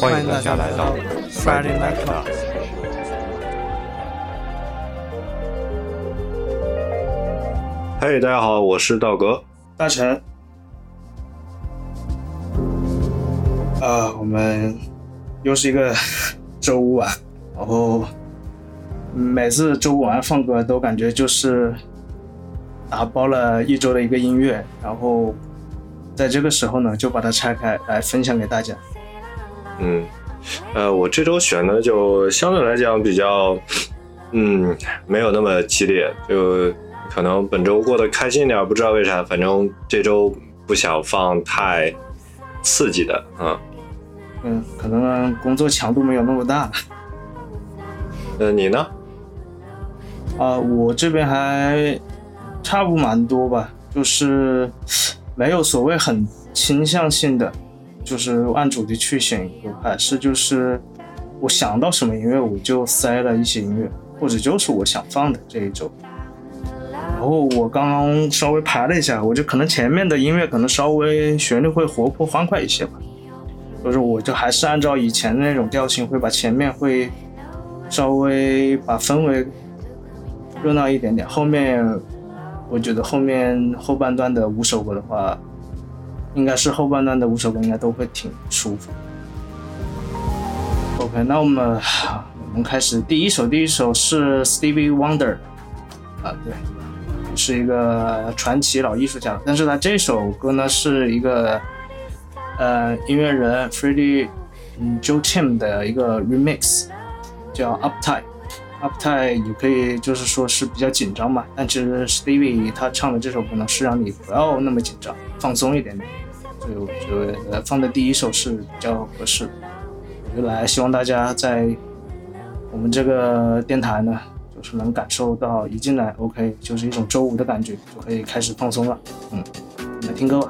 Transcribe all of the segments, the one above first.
欢迎大家来到 Friday Night Club。嘿，大家好，我是道格。大成，啊，我们又是一个 周五晚，然后每次周五晚放歌都感觉就是打包了一周的一个音乐，然后在这个时候呢，就把它拆开来分享给大家。嗯，呃，我这周选的就相对来讲比较，嗯，没有那么激烈，就可能本周过得开心点，不知道为啥，反正这周不想放太刺激的，嗯。嗯，可能工作强度没有那么大。呃，你呢？啊，我这边还差不蛮多吧，就是没有所谓很倾向性的。就是按主题去选一个，还是就是我想到什么音乐我就塞了一些音乐，或者就是我想放的这一周。然后我刚刚稍微排了一下，我就可能前面的音乐可能稍微旋律会活泼欢快一些吧，就是我就还是按照以前的那种调性，会把前面会稍微把氛围热闹一点点，后面我觉得后面后半段的五首歌的话。应该是后半段的五首歌应该都会挺舒服。OK，那我们我们开始第一首，第一首是 Stevie Wonder，啊对，是一个传奇老艺术家，但是他这首歌呢是一个呃音乐人 Freddie Joe Tim 的一个 remix，叫 Uptight。Uptight 也可以就是说是比较紧张嘛，但其实 Stevie 他唱的这首歌呢是让你不要那么紧张，放松一点点。所以我觉得放在第一首是比较合适。我就来希望大家在我们这个电台呢，就是能感受到一进来 OK，就是一种周五的感觉，就可以开始放松了。嗯，来听歌吧。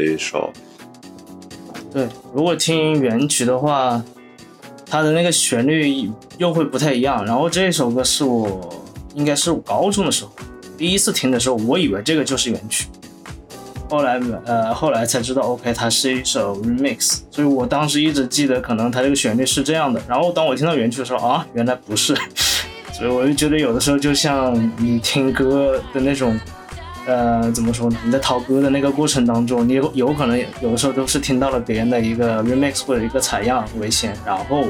的一首。对，如果听原曲的话，它的那个旋律又会不太一样。然后这首歌是我应该是我高中的时候第一次听的时候，我以为这个就是原曲。后来呃，后来才知道，OK，它是一首 remix。所以我当时一直记得，可能它这个旋律是这样的。然后当我听到原曲的时候，啊，原来不是。所以我就觉得有的时候就像你听歌的那种。呃，怎么说呢？你在淘歌的那个过程当中，你有有可能有的时候都是听到了别人的一个 remix 或者一个采样为先，然后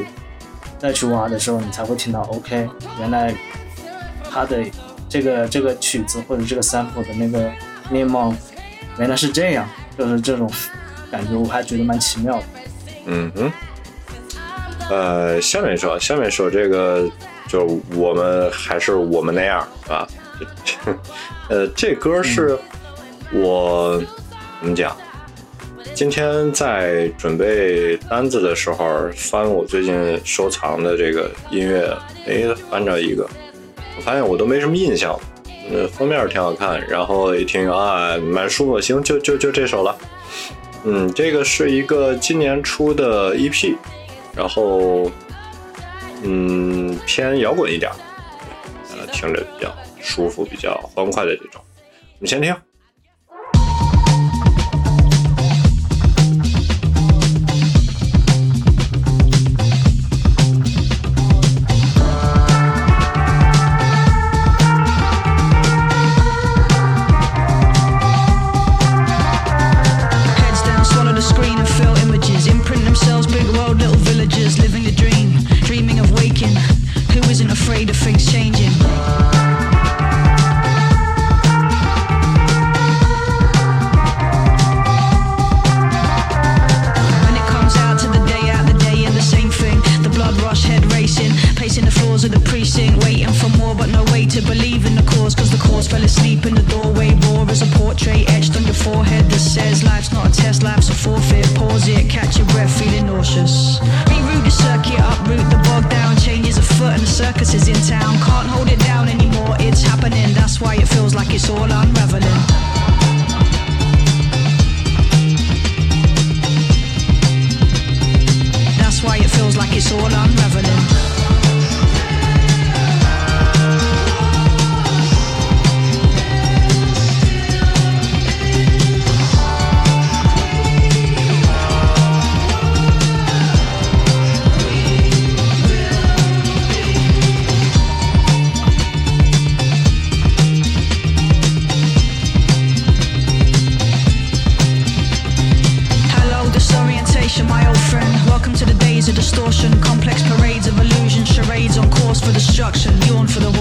再去挖的时候，你才会听到 OK，原来他的这个这个曲子或者这个 sample 的那个面貌原来是这样，就是这种感觉，我还觉得蛮奇妙的。嗯哼。呃，下面说，下面说这个，就我们还是我们那样，啊？哼 呃，这歌是我怎么讲？今天在准备单子的时候，翻我最近收藏的这个音乐，哎，翻着一个，我发现我都没什么印象。呃，封面挺好看，然后一听啊，蛮舒服。行，就就就这首了。嗯，这个是一个今年出的 EP，然后嗯，偏摇滚一点，呃，听着比较。舒服、比较欢快的这种，我们先听。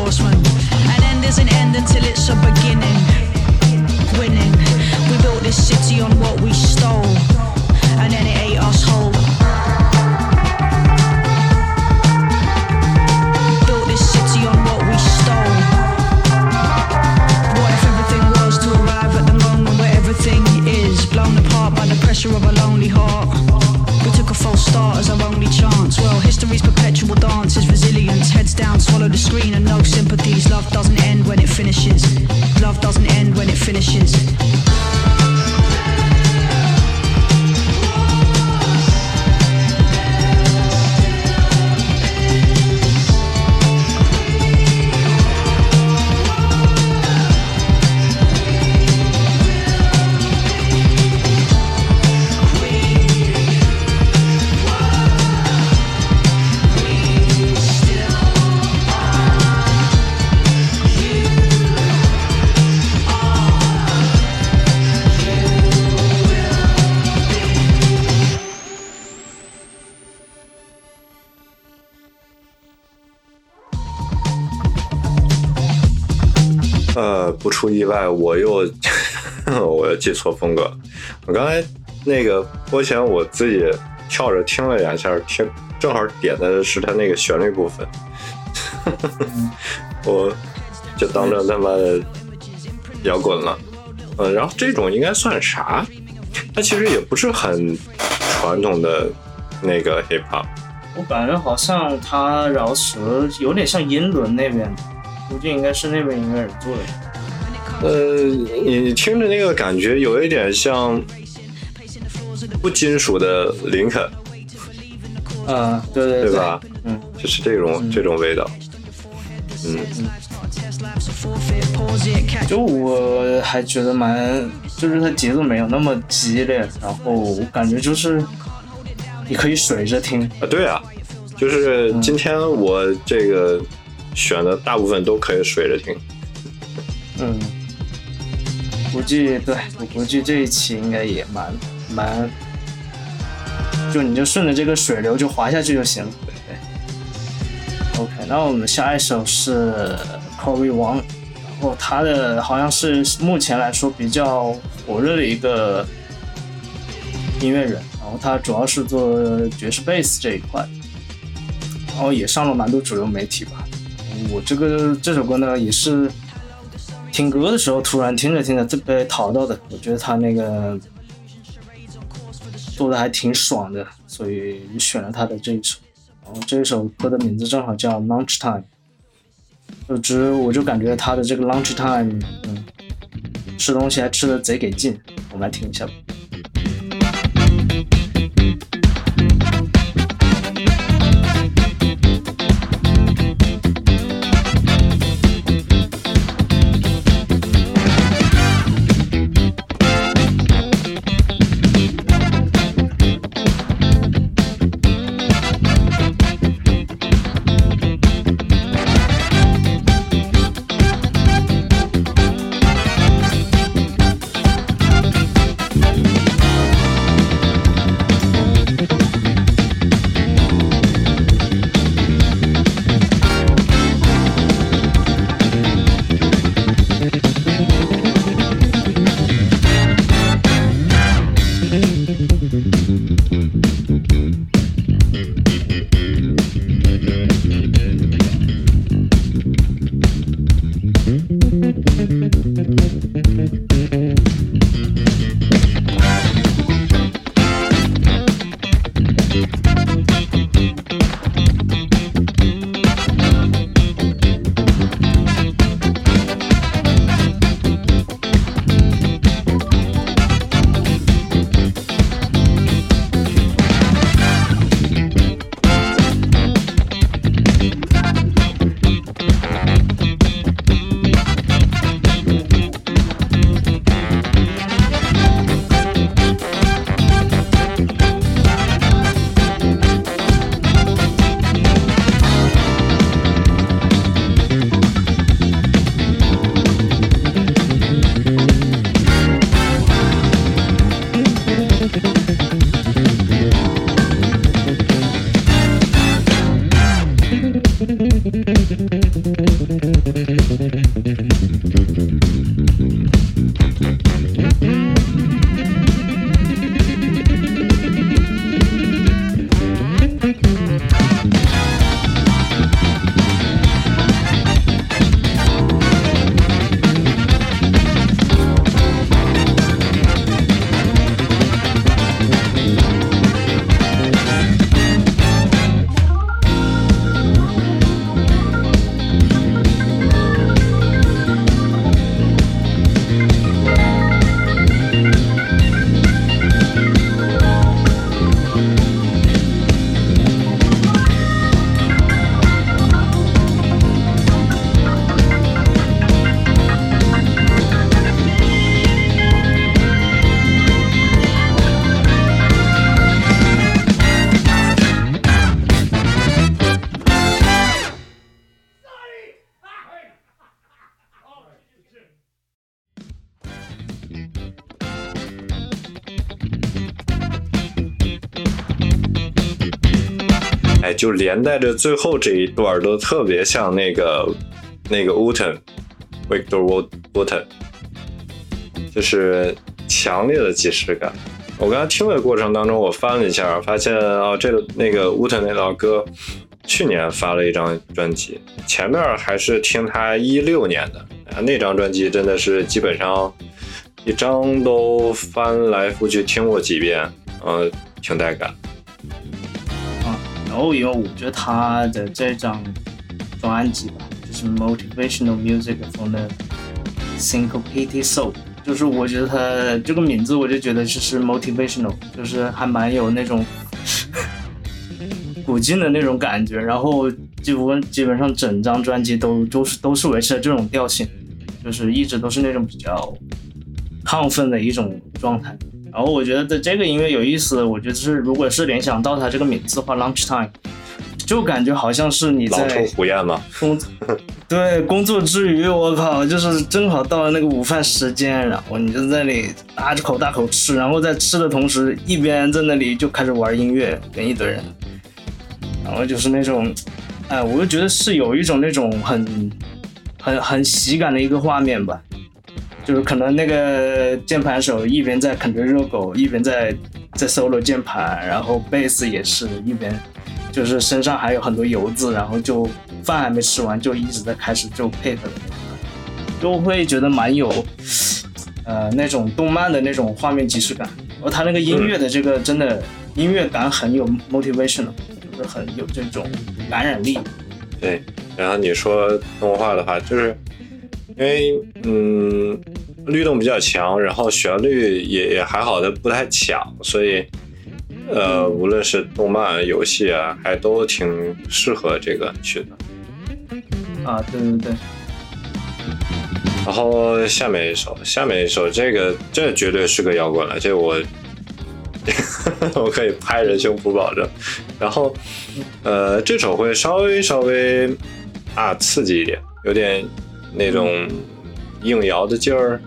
不出意外，我又 我又记错风格。我刚才那个播前，我自己跳着听了两下，听正好点的是他那个旋律部分，我就当成他妈摇滚了。嗯，然后这种应该算啥？它其实也不是很传统的那个 hip hop。我感觉好像他饶舌有点像英伦那边的，估计应该是那边音乐人做的。呃，你听着那个感觉有一点像不金属的林肯，啊，对对对吧？嗯，就是这种这种味道。嗯，就我还觉得蛮，就是它节奏没有那么激烈，然后我感觉就是你可以水着听。啊，对啊，就是今天我这个选的大部分都可以水着听。嗯，估计对我估计这一期应该也蛮蛮，就你就顺着这个水流就滑下去就行了。对。OK，那我们下一首是 Corey Wang，然后他的好像是目前来说比较火热的一个音乐人，然后他主要是做爵士贝斯这一块，然后也上了蛮多主流媒体吧。我这个这首歌呢也是。听歌的时候，突然听着听着就被淘到的，我觉得他那个做的还挺爽的，所以选了他的这一首。然后这一首歌的名字正好叫 Lunch Time，就只我就感觉他的这个 Lunch Time，嗯，吃东西还吃的贼给劲。我们来听一下吧。就连带着最后这一段都特别像那个那个 Wooten，Victor Wooten，就是强烈的即视感。我刚才听的过程当中，我翻了一下，发现啊，这个那个 Wooten 那老哥去年发了一张专辑，前面还是听他一六年的啊，那张专辑真的是基本上一张都翻来覆去听过几遍，嗯，挺带感。哦，因为我觉得他的这张专辑吧，就是 Motivational Music from the Syncopated Soul，就是我觉得他这个名字我就觉得就是 motivational，就是还蛮有那种 古劲的那种感觉。然后几乎基本上整张专辑都都是都是维持了这种调性，就是一直都是那种比较亢奋的一种状态。然后我觉得这个音乐有意思，我觉得是如果是联想到它这个名字的话，Lunch Time，就感觉好像是你在狼虫虎咽吗？工 对工作之余，我靠，就是正好到了那个午饭时间，然后你就在那里大口大口吃，然后在吃的同时，一边在那里就开始玩音乐，跟一堆人，然后就是那种，哎，我就觉得是有一种那种很很很喜感的一个画面吧。就是可能那个键盘手一边在啃着热狗，一边在在 solo 键盘，然后贝斯也是一边，就是身上还有很多油渍，然后就饭还没吃完就一直在开始就配合，就会觉得蛮有，呃那种动漫的那种画面即视感。然后他那个音乐的这个真的音乐感很有 motivation，就是很有这种感染力。对，然后你说动画的话，就是因为嗯。律动比较强，然后旋律也也还好的，不太抢，所以，呃，无论是动漫、游戏啊，还都挺适合这个曲子。啊，对对对。然后下面一首，下面一首，这个这绝对是个摇滚了，这我 我可以拍人胸脯保证。然后，呃，这首会稍微稍微啊刺激一点，有点那种硬摇的劲儿。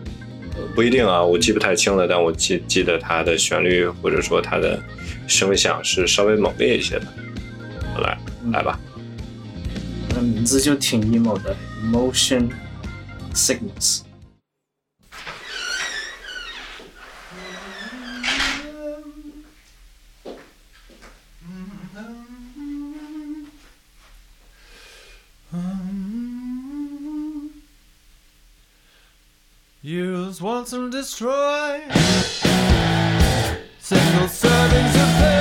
不一定啊，我记不太清了，但我记记得它的旋律或者说它的声响是稍微猛烈一些的。来，来吧。那名字就挺 emo 的，emotion Sickness。Once and destroy. Single servings of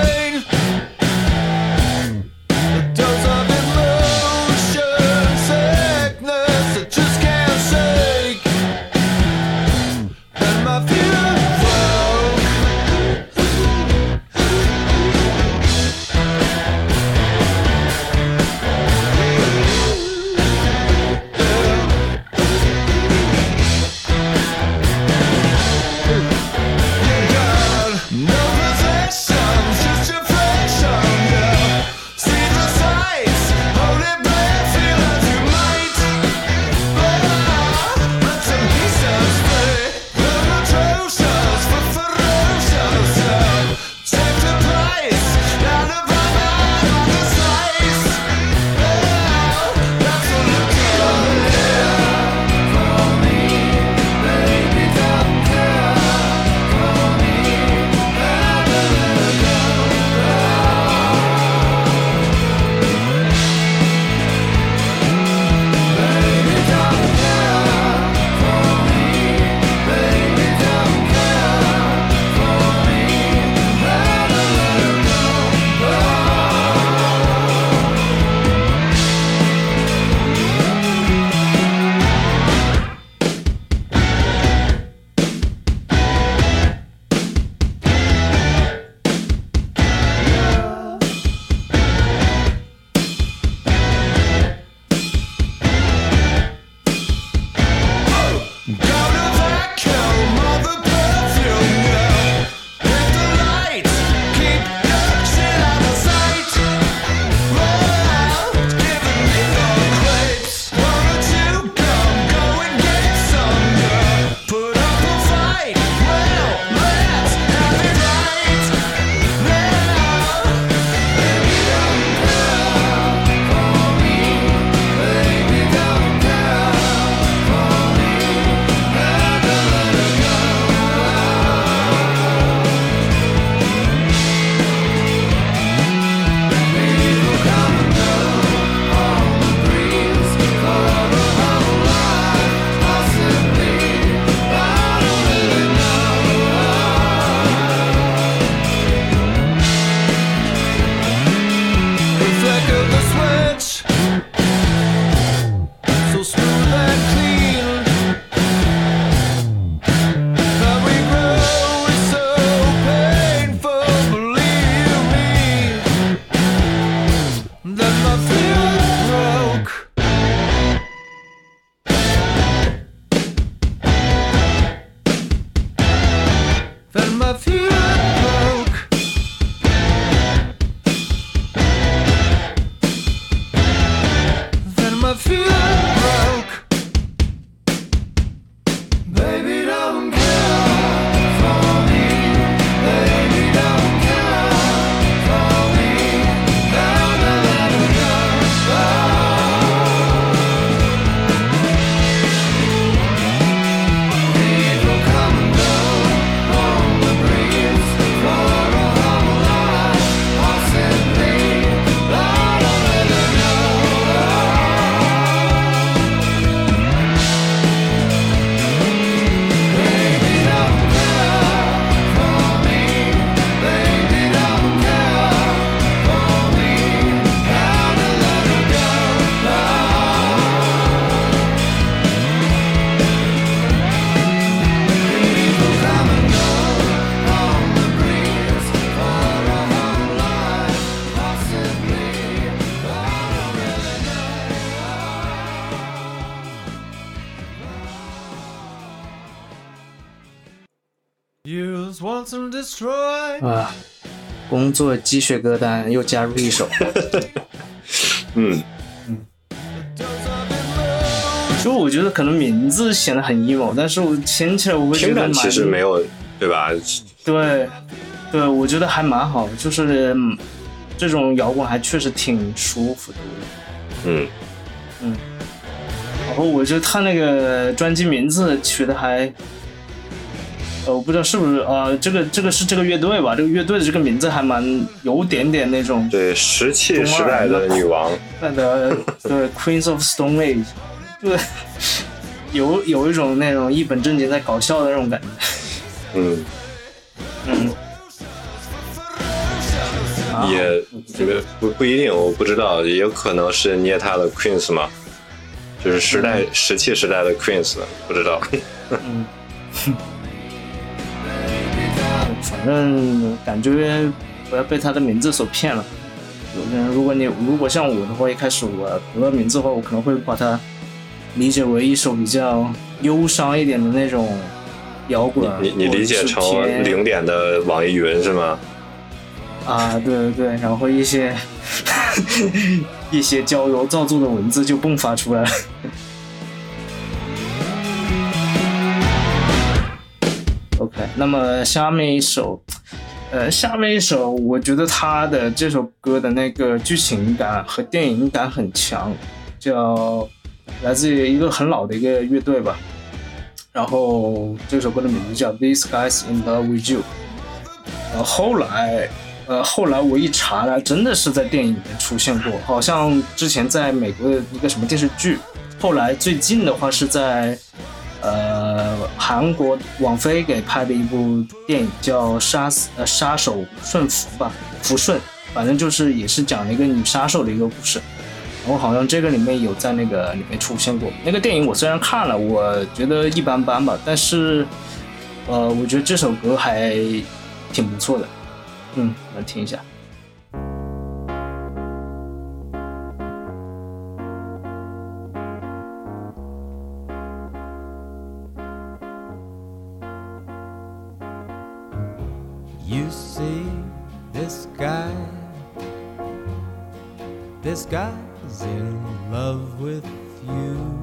工作积雪歌单又加入一首。嗯 love. 就我觉得可能名字显得很 emo，但是我听起来我会觉得其实没有，对吧？对，对，我觉得还蛮好，就是、嗯这种摇滚还确实挺舒服的。嗯嗯，然后我觉得他那个专辑名字取的还，呃，我不知道是不是呃，这个这个是这个乐队吧？这个乐队的这个名字还蛮有点点那种对，石器时代的女王，那个 对 Queens of Stone Age，对，有有一种那种一本正经在搞笑的那种感觉。嗯，嗯，啊也这个不不一定，我不知道，也有可能是捏他的 Queens 嘛，就是时代石器时代的 Queens，不知道。嗯，反正感觉不要被他的名字所骗了。嗯，如果你如果像我的话，一开始我读到名字的话，我可能会把它理解为一首比较忧伤一点的那种摇滚。你你理解成零点的网易云是吗？啊，对对对，然后一些 一些矫揉造作的文字就迸发出来了。OK，那么下面一首，呃，下面一首，我觉得他的这首歌的那个剧情感和电影感很强，叫来自于一个很老的一个乐队吧。然后这首歌的名字叫《These Guys in Love with You》。呃，后来，呃，后来我一查呢，真的是在电影里面出现过，好像之前在美国的一个什么电视剧，后来最近的话是在，韩国网飞给拍的一部电影叫《杀死呃杀手顺福》吧，福顺，反正就是也是讲了一个女杀手的一个故事。然后好像这个里面有在那个里面出现过。那个电影我虽然看了，我觉得一般般吧，但是，呃，我觉得这首歌还挺不错的。嗯，来听一下。Guy's in love with you.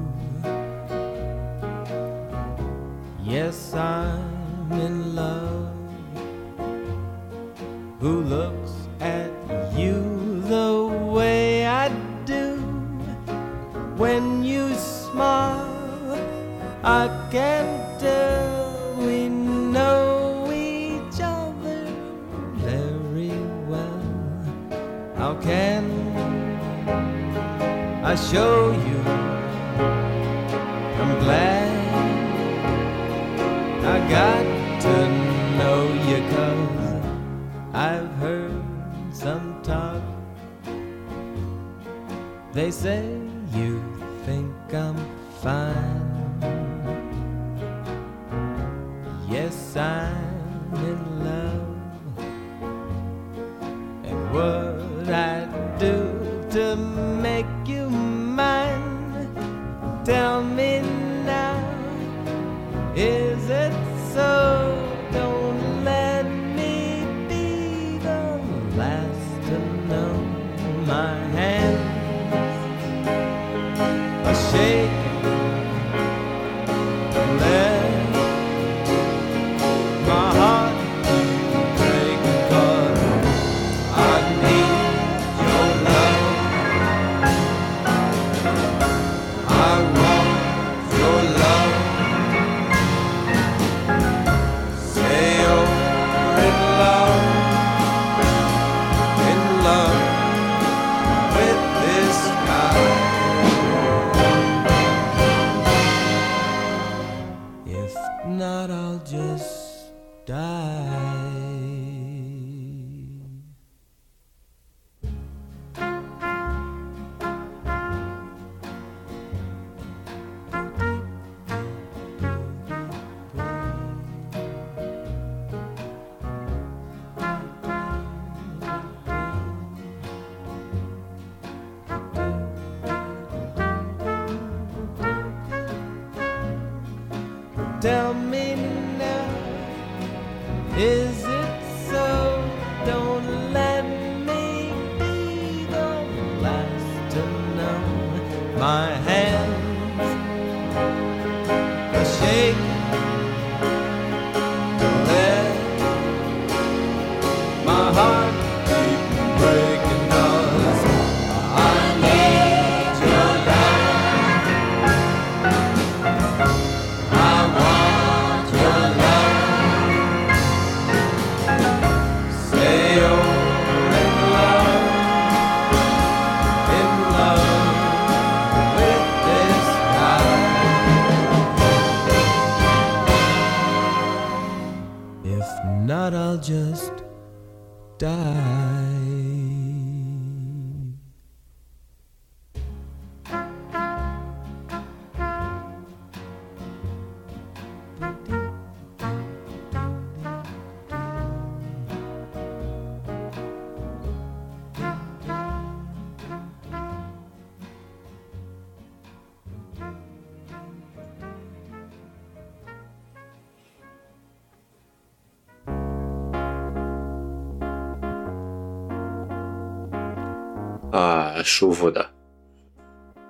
啊，舒服的。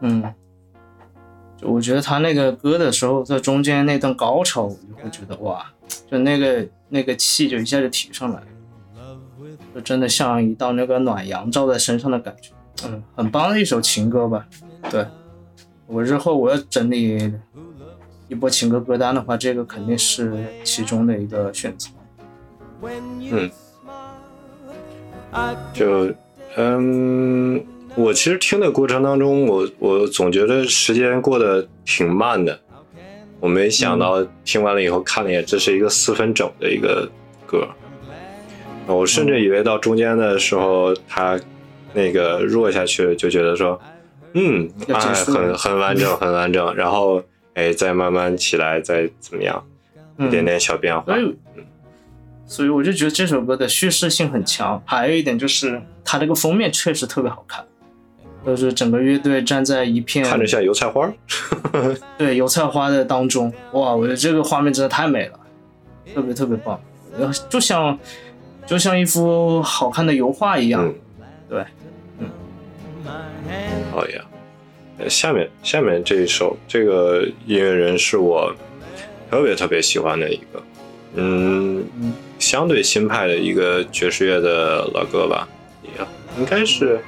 嗯，就我觉得他那个歌的时候，在中间那段高潮，我就会觉得哇，就那个那个气就一下就提上来了，就真的像一道那个暖阳照在身上的感觉。嗯，很棒的一首情歌吧。对，我日后我要整理一波情歌歌单的话，这个肯定是其中的一个选择。嗯，就嗯，我其实听的过程当中，我我总觉得时间过得挺慢的。我没想到听完了以后看了一眼，这是一个四分整的一个歌。我甚至以为到中间的时候，它那个弱下去，就觉得说，嗯，啊，很很完整，很完整。然后，哎，再慢慢起来，再怎么样，一点点小变化。嗯，所以我就觉得这首歌的叙事性很强。还有一点就是，它这个封面确实特别好看，就是整个乐队站在一片看着像油菜花，对油菜花的当中，哇，我觉得这个画面真的太美了，特别特别棒，就像就像一幅好看的油画一样。嗯。对，哦呀，呃下面下面这一首，这个音乐人是我特别特别喜欢的一个，嗯，相对新派的一个爵士乐的老哥吧，也应该是，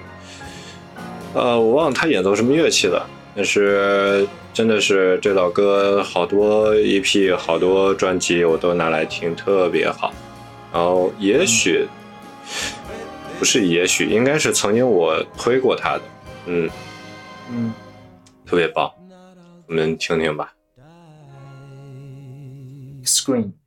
呃，我忘了他演奏什么乐器了，但是真的是这老哥好多 EP 好多专辑我都拿来听，特别好。然后也许不是，也许应该是曾经我推过他的，嗯，嗯，特别棒，我们听听吧。Screen。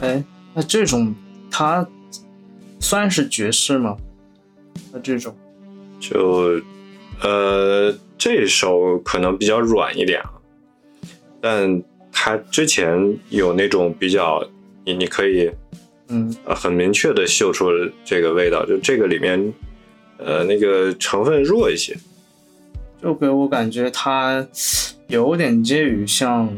哎，那这种它算是爵士吗？那这种就呃这首可能比较软一点啊，但它之前有那种比较你你可以嗯呃很明确的嗅出这个味道，就这个里面呃那个成分弱一些。就给我感觉它有点介于像，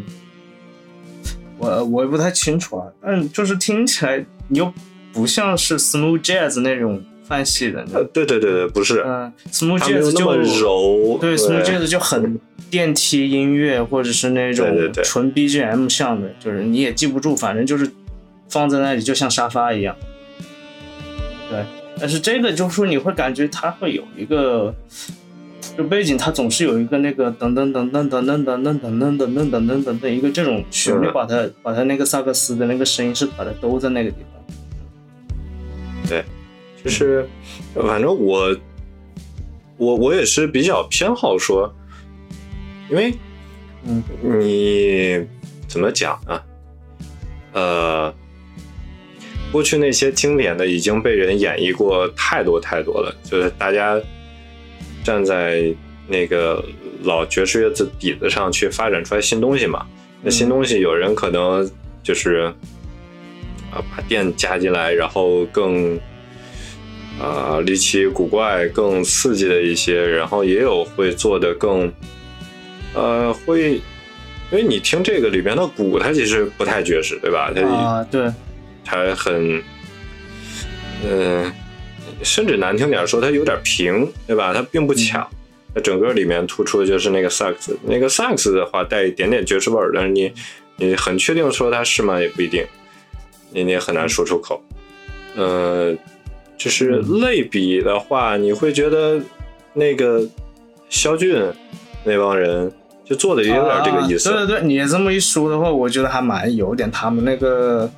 我我也不太清楚啊，但就是听起来你又不像是 smooth jazz 那种范系的，呃，对对对对，不是，嗯，smooth jazz 就那么柔。对 smooth jazz 就很电梯音乐或者是那种纯 BGM 像的，就是你也记不住，反正就是放在那里就像沙发一样。对，但是这个就是说你会感觉它会有一个。就背景，它总是有一个那个噔噔噔噔噔噔噔噔噔噔噔噔噔噔的一个这种旋律，把它把它那个萨克斯的那个声音是把它兜在那个地方。对，就是反正我我我也是比较偏好说，因为嗯你怎么讲呢？呃，过去那些经典的已经被人演绎过太多太多了，就是大家。站在那个老爵士乐的底子上去发展出来新东西嘛？那新东西有人可能就是啊把电加进来，然后更啊离奇古怪、更刺激的一些，然后也有会做的更呃会，因为你听这个里边的鼓，它其实不太爵士，对吧？它啊对，它很嗯。甚至难听点说，它有点平，对吧？它并不强。它整个里面突出的就是那个萨克斯，那个萨克斯的话带一点点爵士味儿，但是你你很确定说它是吗？也不一定，你你也很难说出口。呃，就是类比的话，你会觉得那个肖俊那帮人就做的也有点这个意思。对对对，你这么一说的话，我觉得还蛮有点他们那个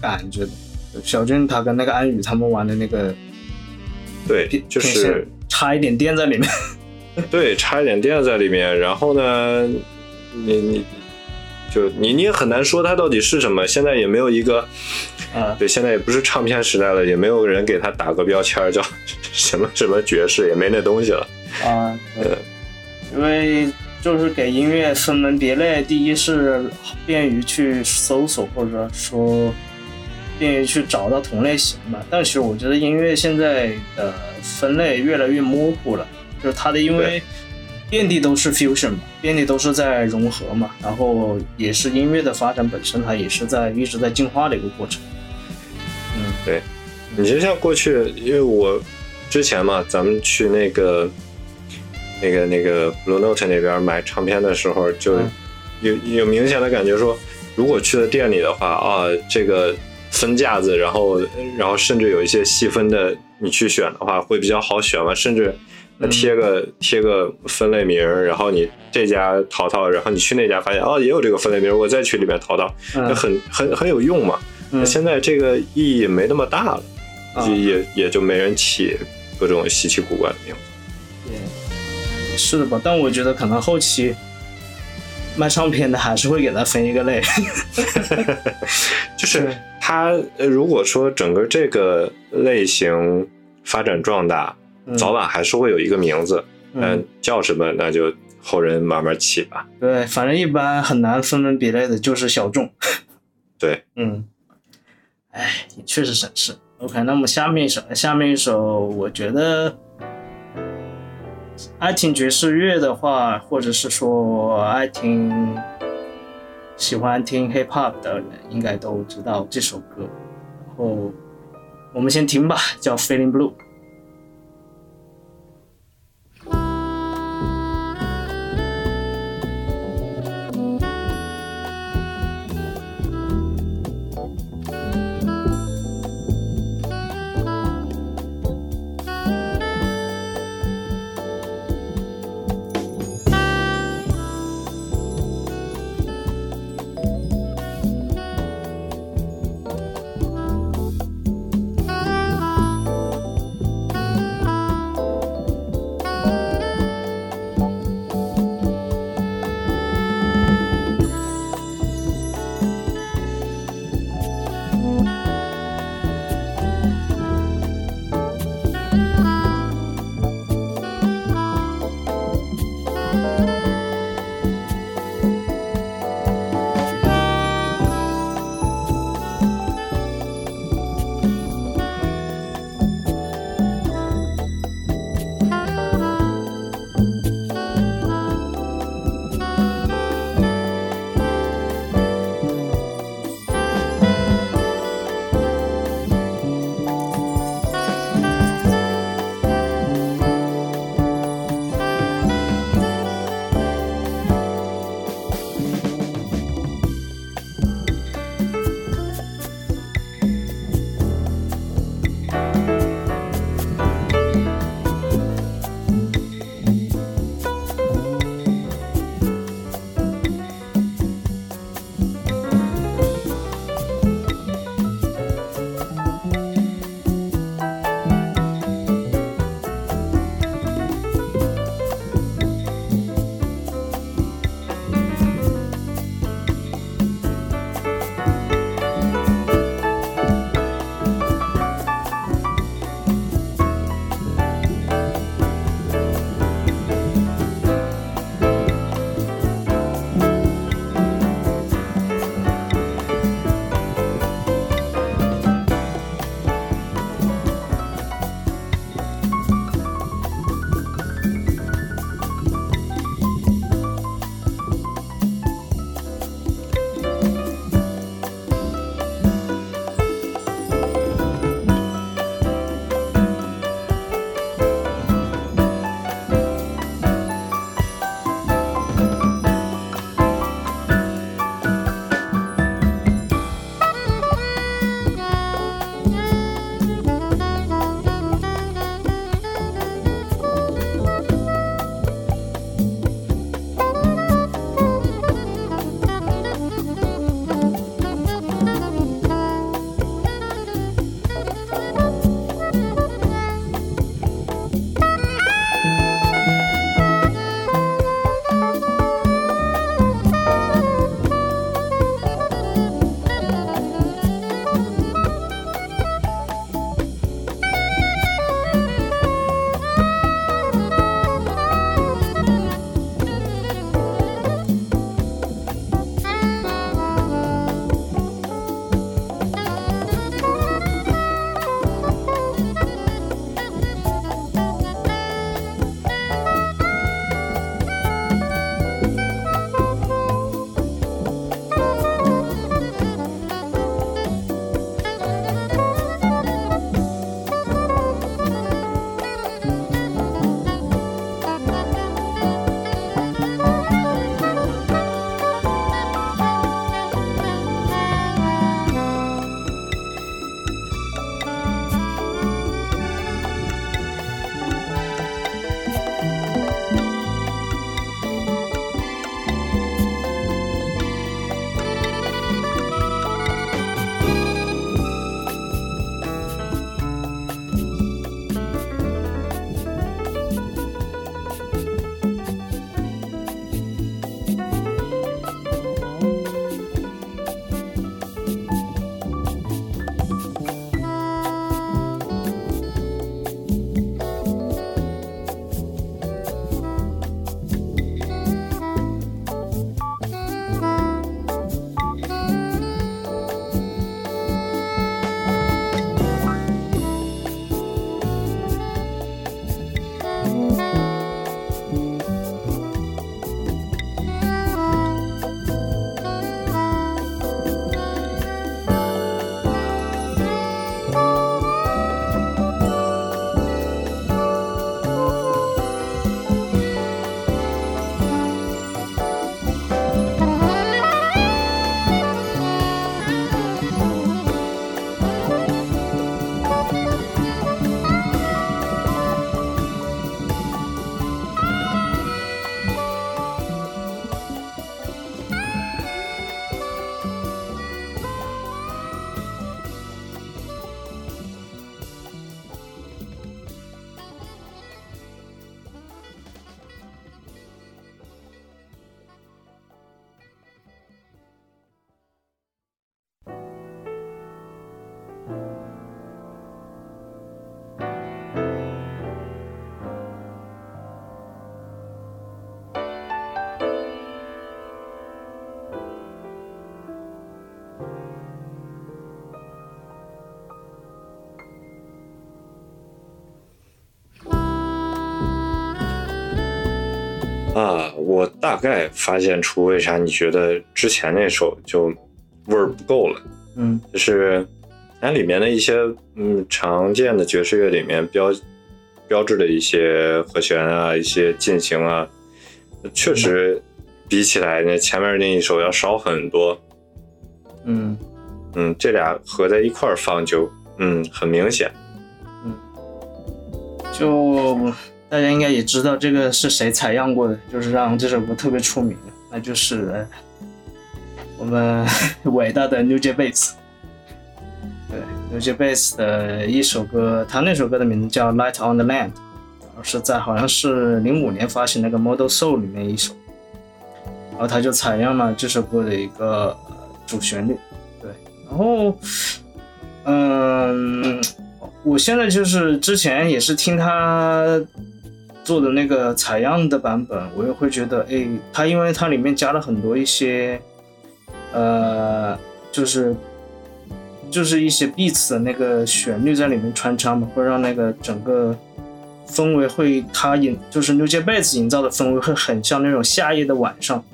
感觉的。小俊他跟那个安宇他们玩的那个。对，就是差一点电在里面。对，差一点电在里面，然后呢，你你就你你也很难说它到底是什么。现在也没有一个，啊，对，现在也不是唱片时代了，也没有人给它打个标签叫 什么什么爵士，也没那东西了。啊，对，因为就是给音乐分门别类，第一是便于去搜索，或者说。便于去找到同类型吧，但是我觉得音乐现在的分类越来越模糊了，就是它的因为遍地都是 fusion 嘛，遍地都是在融合嘛，然后也是音乐的发展本身，它也是在一直在进化的一个过程。嗯，对，你就像过去，因为我之前嘛，咱们去那个那个那个 Blue Note 那边买唱片的时候，就有有明显的感觉说，如果去了店里的话啊，这个。分架子，然后，然后甚至有一些细分的，你去选的话会比较好选嘛。甚至贴个贴个分类名，然后你这家淘淘，然后你去那家发现哦也有这个分类名，我再去里面淘淘，很很很有用嘛。那现在这个意义没那么大了，也也也就没人起各种稀奇古怪的名字。对，是的吧？但我觉得可能后期。卖唱片的还是会给他分一个类，就是他如果说整个这个类型发展壮大，早晚还是会有一个名字，嗯，叫什么那就后人慢慢起吧。对，反正一般很难分门别类的，就是小众。对，嗯，哎，也确实省事。OK，那么下面一首，下面一首，我觉得。爱听爵士乐的话，或者是说爱听、喜欢听 hip hop 的人，应该都知道这首歌。然后我们先听吧，叫《Feeling Blue》。我大概发现出为啥你觉得之前那首就味儿不够了，嗯就是它里面的一些嗯常见的爵士乐里面标标志的一些和弦啊、一些进行啊，确实比起来那前面那一首要少很多。嗯嗯，这俩合在一块儿放就嗯很明显。嗯就大家应该也知道这个是谁采样过的，就是让这首歌特别出名的，那就是我们伟大的 New J Bass。对，New J Bass 的一首歌，他那首歌的名字叫《Light on the Land》，是在好像是零五年发行那个《Model Soul》里面一首，然后他就采样了这首歌的一个、主旋律，对，然后嗯。我现在就是之前也是听他做的那个采样的版本，我也会觉得，哎，它因为它里面加了很多一些，呃，就是就是一些 beats 的那个旋律在里面穿插嘛，会让那个整个氛围会，它营就是 New J Bass 营造的氛围会很像那种夏夜的晚上，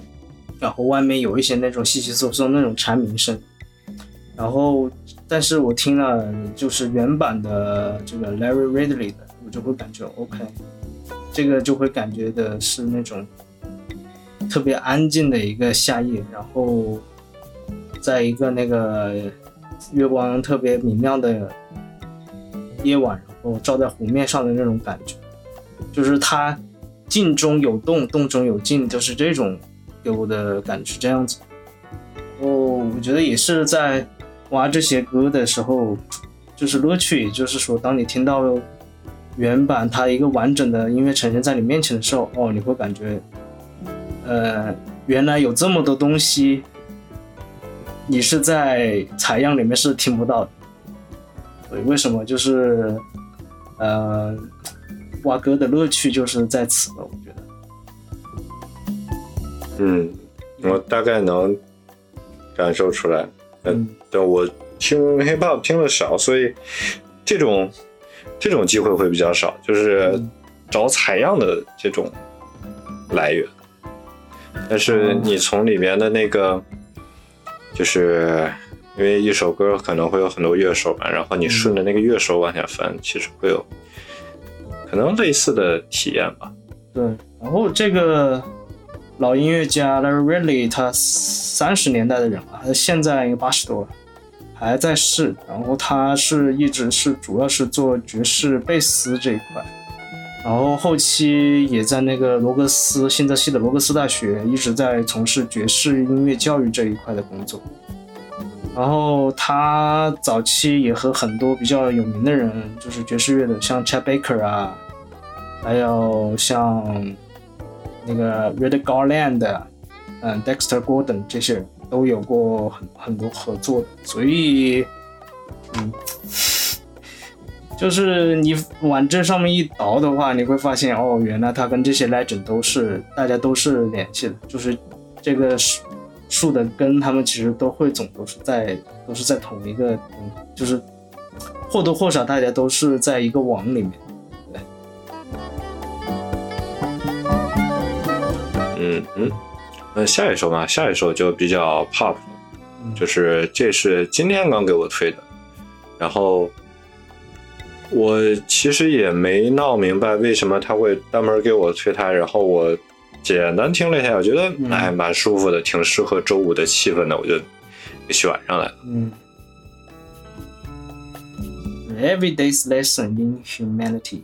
然后外面有一些那种悉悉嗦嗦那种蝉鸣声，然后。但是我听了就是原版的这个 Larry Ridley 的，我就会感觉 OK，这个就会感觉的是那种特别安静的一个夏夜，然后在一个那个月光特别明亮的夜晚，然后照在湖面上的那种感觉，就是它静中有动，动中有静，就是这种给我的感觉是这样子。哦，我觉得也是在。挖这些歌的时候，就是乐趣，也就是说，当你听到原版它一个完整的音乐呈现在你面前的时候，哦，你会感觉，呃，原来有这么多东西，你是在采样里面是听不到的。所以为什么就是，呃，挖歌的乐趣就是在此了，我觉得。嗯，我大概能感受出来。嗯，对我听 hip hop 听的少，所以这种这种机会会比较少，就是找采样的这种来源。但是你从里面的那个，就是因为一首歌可能会有很多乐手嘛，然后你顺着那个乐手往下翻，其实会有可能类似的体验吧。对，然后这个。老音乐家 Larry Ridley，他三十年代的人了，他现在应该八十多了，还在世。然后他是一直是主要是做爵士贝斯这一块，然后后期也在那个罗格斯新泽西的罗格斯大学一直在从事爵士音乐教育这一块的工作。然后他早期也和很多比较有名的人，就是爵士乐的，像 Chet Baker 啊，还有像。那个 Red Garland，嗯，Dexter Gordon 这些人都有过很很多合作的，所以，嗯，就是你往这上面一倒的话，你会发现哦，原来他跟这些 legend 都是大家都是联系的，就是这个树树的根，他们其实都汇总都是在都是在同一个，就是或多或少大家都是在一个网里面。嗯嗯，那下一首嘛，下一首就比较 pop，就是这是今天刚给我推的，然后我其实也没闹明白为什么他会专门给我推它，然后我简单听了一下，我觉得还蛮舒服的，挺适合周五的气氛的，我就给选上来了。嗯，Everyday's lesson in humanity。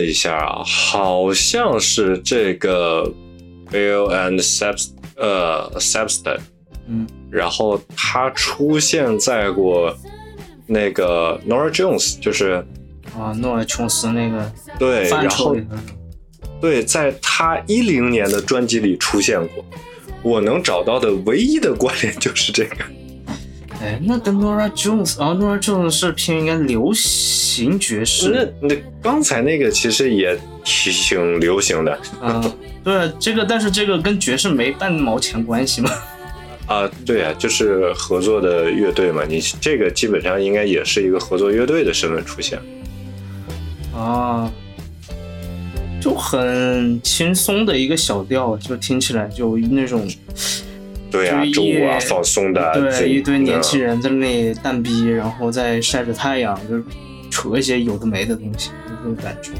了一下啊，好像是这个 Bill and Seps 呃 Sepston，嗯，然后他出现在过那个 Nora Jones，就是啊，诺尔琼斯那个对，范然后对，在他一零年的专辑里出现过。我能找到的唯一的关联就是这个。哎，那跟 Nora Jones 啊，Nora Jones 是偏应该流行爵士，那那刚才那个其实也挺流行的嗯，对，这个但是这个跟爵士没半毛钱关系嘛。啊，对啊，就是合作的乐队嘛。你这个基本上应该也是一个合作乐队的身份出现。啊，就很轻松的一个小调，就听起来就那种对啊，周五啊，放松的，对一堆年轻人。在那里蛋逼，然后在晒着太阳，就扯一些有的没的东西，就这种感觉。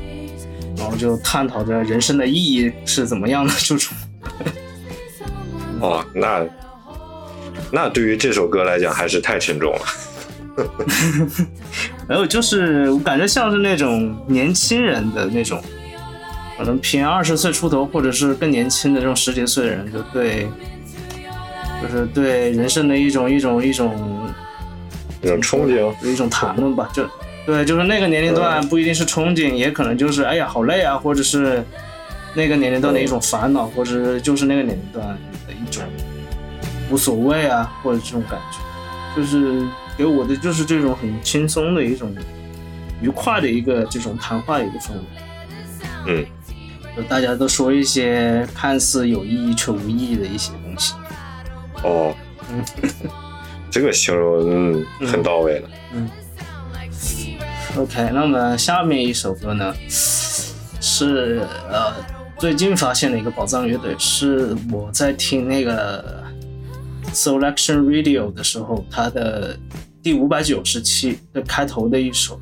然后就探讨着人生的意义是怎么样的这种。哦，那那对于这首歌来讲还是太沉重了。没有就是，我感觉像是那种年轻人的那种，可能偏二十岁出头，或者是更年轻的这种十几岁的人，就对，就是对人生的一种一种一种一种憧憬，有一种谈论吧，就对，就是那个年龄段不一定是憧憬，也可能就是哎呀好累啊，或者是那个年龄段的一种烦恼，或者是就是那个年龄段的一种无所谓啊，或者这种感觉，就是给我的就是这种很轻松的一种愉快的一个这种谈话的一个氛围。嗯，就大家都说一些看似有意义却无意义的一些哦，这个形容嗯很到位了。嗯 OK，那么下面一首歌呢，是呃最近发现的一个宝藏乐队，是我在听那个 Selection Radio 的时候，它的第五百九十期的开头的一首，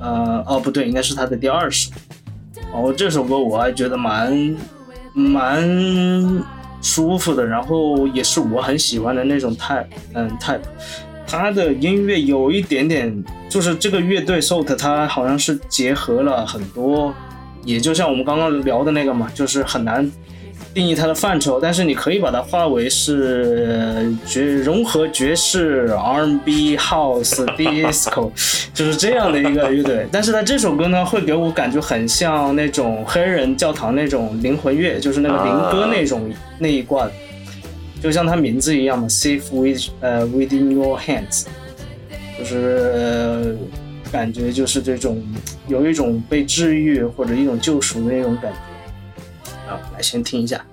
呃哦不对，应该是它的第二首。哦，这首歌我还觉得蛮蛮舒服的，然后也是我很喜欢的那种 type，嗯 type。他的音乐有一点点，就是这个乐队 Salt，它好像是结合了很多，也就像我们刚刚聊的那个嘛，就是很难定义它的范畴，但是你可以把它划为是爵融合爵士、R&B、House、Disco，就是这样的一个乐队。但是它这首歌呢，会给我感觉很像那种黑人教堂那种灵魂乐，就是那个灵歌那种、那一挂的。就像它名字一样嘛，Safe with 呃 within your hands，就是、呃、感觉就是这种有一种被治愈或者一种救赎的那种感觉。来先听一下。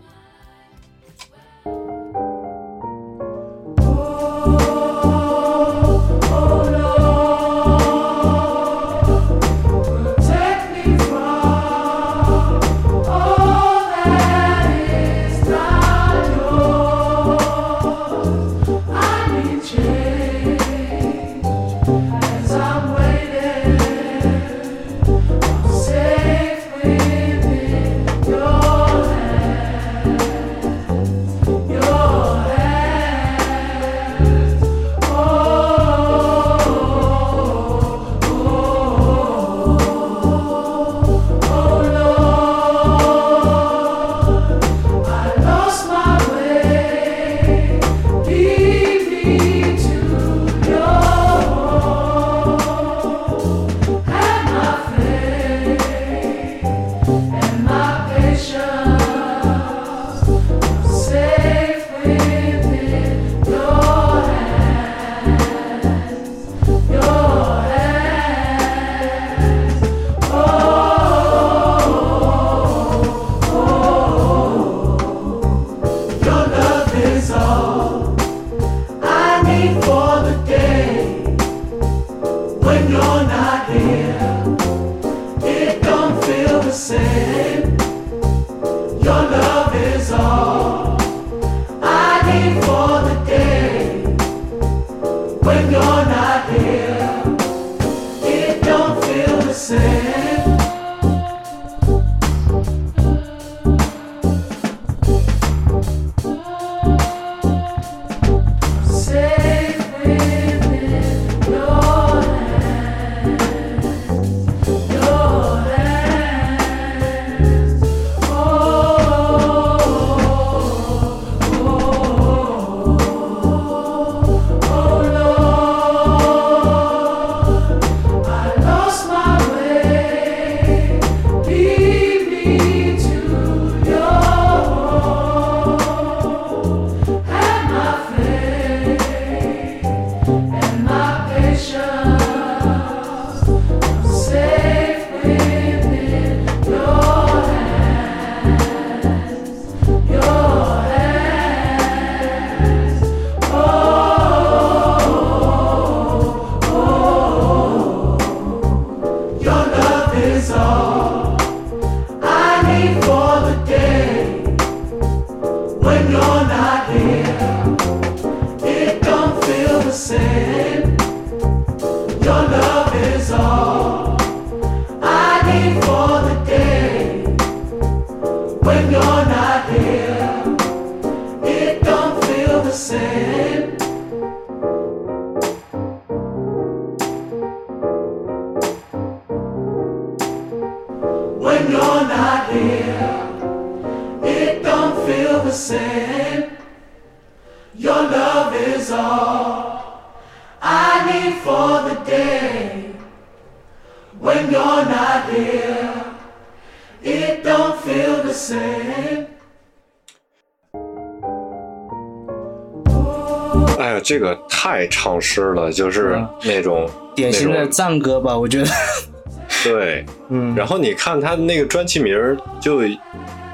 这个太唱诗了，就是嗯那种典型的赞歌吧，我觉得。对。嗯，然后你看他那个专辑名儿，就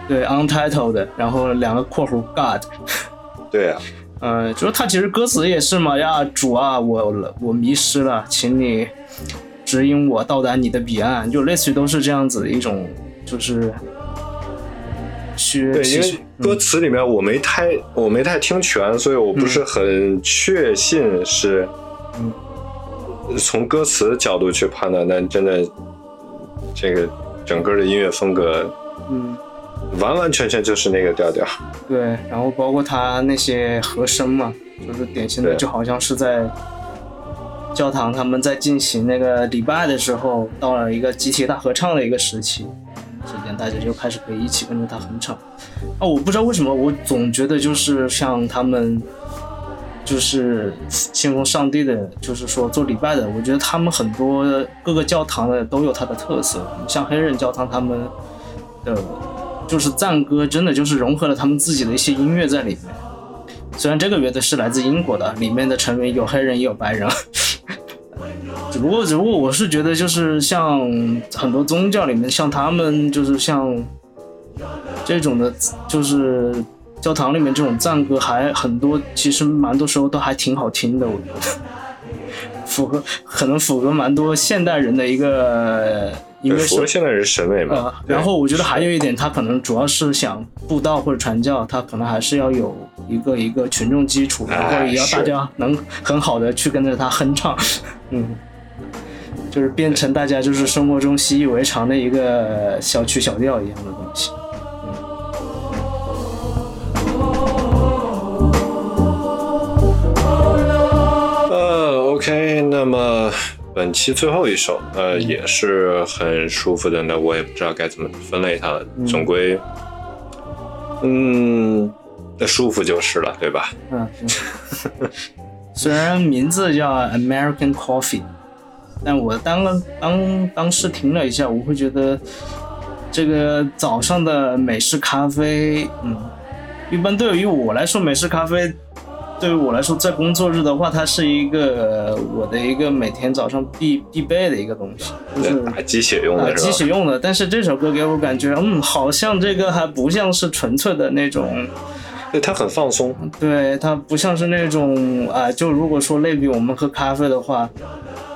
对 untitled，然后两个括弧 God，对啊，呃，就是他其实歌词也是嘛，呀主啊，我我迷失了，请你指引我到达你的彼岸，就类似于都是这样子的一种，就是学对，因为歌词里面我没太我没太听全，所以我不是很确信是从歌词角度去判断，但真的这个整个的音乐风格嗯，完完全全就是那个调调。对，然后包括他那些和声嘛，就是典型的，就好像是在教堂他们在进行那个礼拜的时候，到了一个集体大合唱的一个时期，之大家就开始可以一起跟着他哼唱。啊，我不知道为什么，我总觉得就是像他们，就是信奉上帝的，就是说做礼拜的，我觉得他们很多各个教堂的都有它的特色，像黑人教堂他们的。就是赞歌，真的就是融合了他们自己的一些音乐在里面。虽然这个乐队是来自英国的，里面的成员有黑人也有白人，只不过只不过我是觉得就是像很多宗教里面，像他们就是像这种的，就是教堂里面这种赞歌还很多，其实蛮多时候都还挺好听的，我觉得符合可能符合蛮多现代人的一个音乐手。符合现代人审美嘛呃，。然后我觉得还有一点，他可能主要是想布道或者传教，他可能还是要有一个一个群众基础，哎然后也要大家能很好的去跟着他哼唱，嗯，就是变成大家就是生活中习以为常的一个小曲小调一样的东西。呃，OK，那么本期最后一首，呃，也是很舒服的，那我也不知道该怎么分类它了，总归，嗯，那舒服就是了，对吧？嗯，嗯 虽然名字叫 American Coffee，但我当了当当时听了一下，我会觉得这个早上的美式咖啡，嗯，一般对于我来说，美式咖啡对于我来说，在工作日的话，它是一个呃我的一个每天早上必必备的一个东西，就是打鸡血用啊，的打鸡血用的，但是这首歌给我感觉，嗯，好像这个还不像是纯粹的那种。对，它很放松。对，它不像是那种啊、就如果说类比我们喝咖啡的话，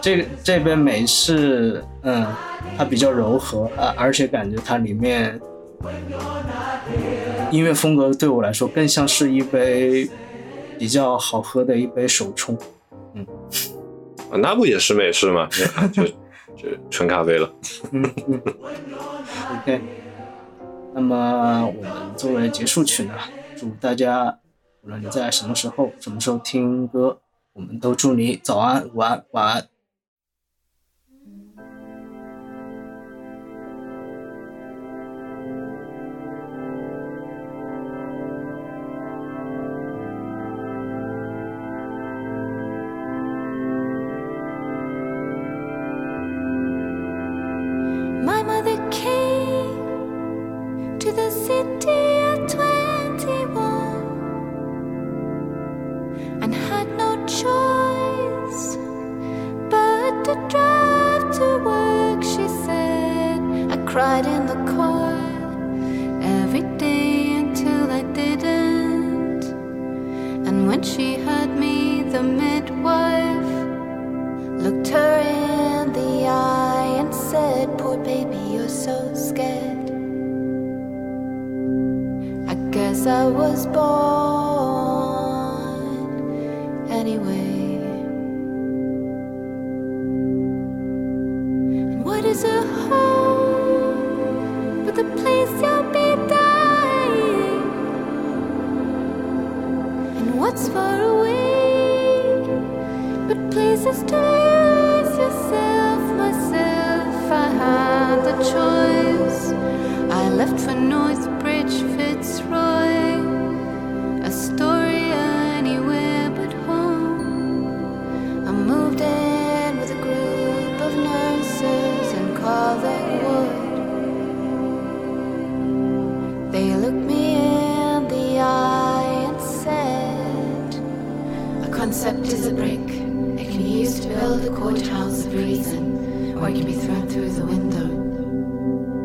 这这杯美式，嗯，它比较柔和啊、而且感觉它里面音乐风格对我来说更像是一杯比较好喝的一杯手冲。啊那不也是美式吗？就就纯咖啡了。嗯嗯，OK。那么我们作为结束曲呢，祝大家无论你在什么时候、什么时候听歌，我们都祝你早安、午安、晚安。prison, or it can be thrown through the window.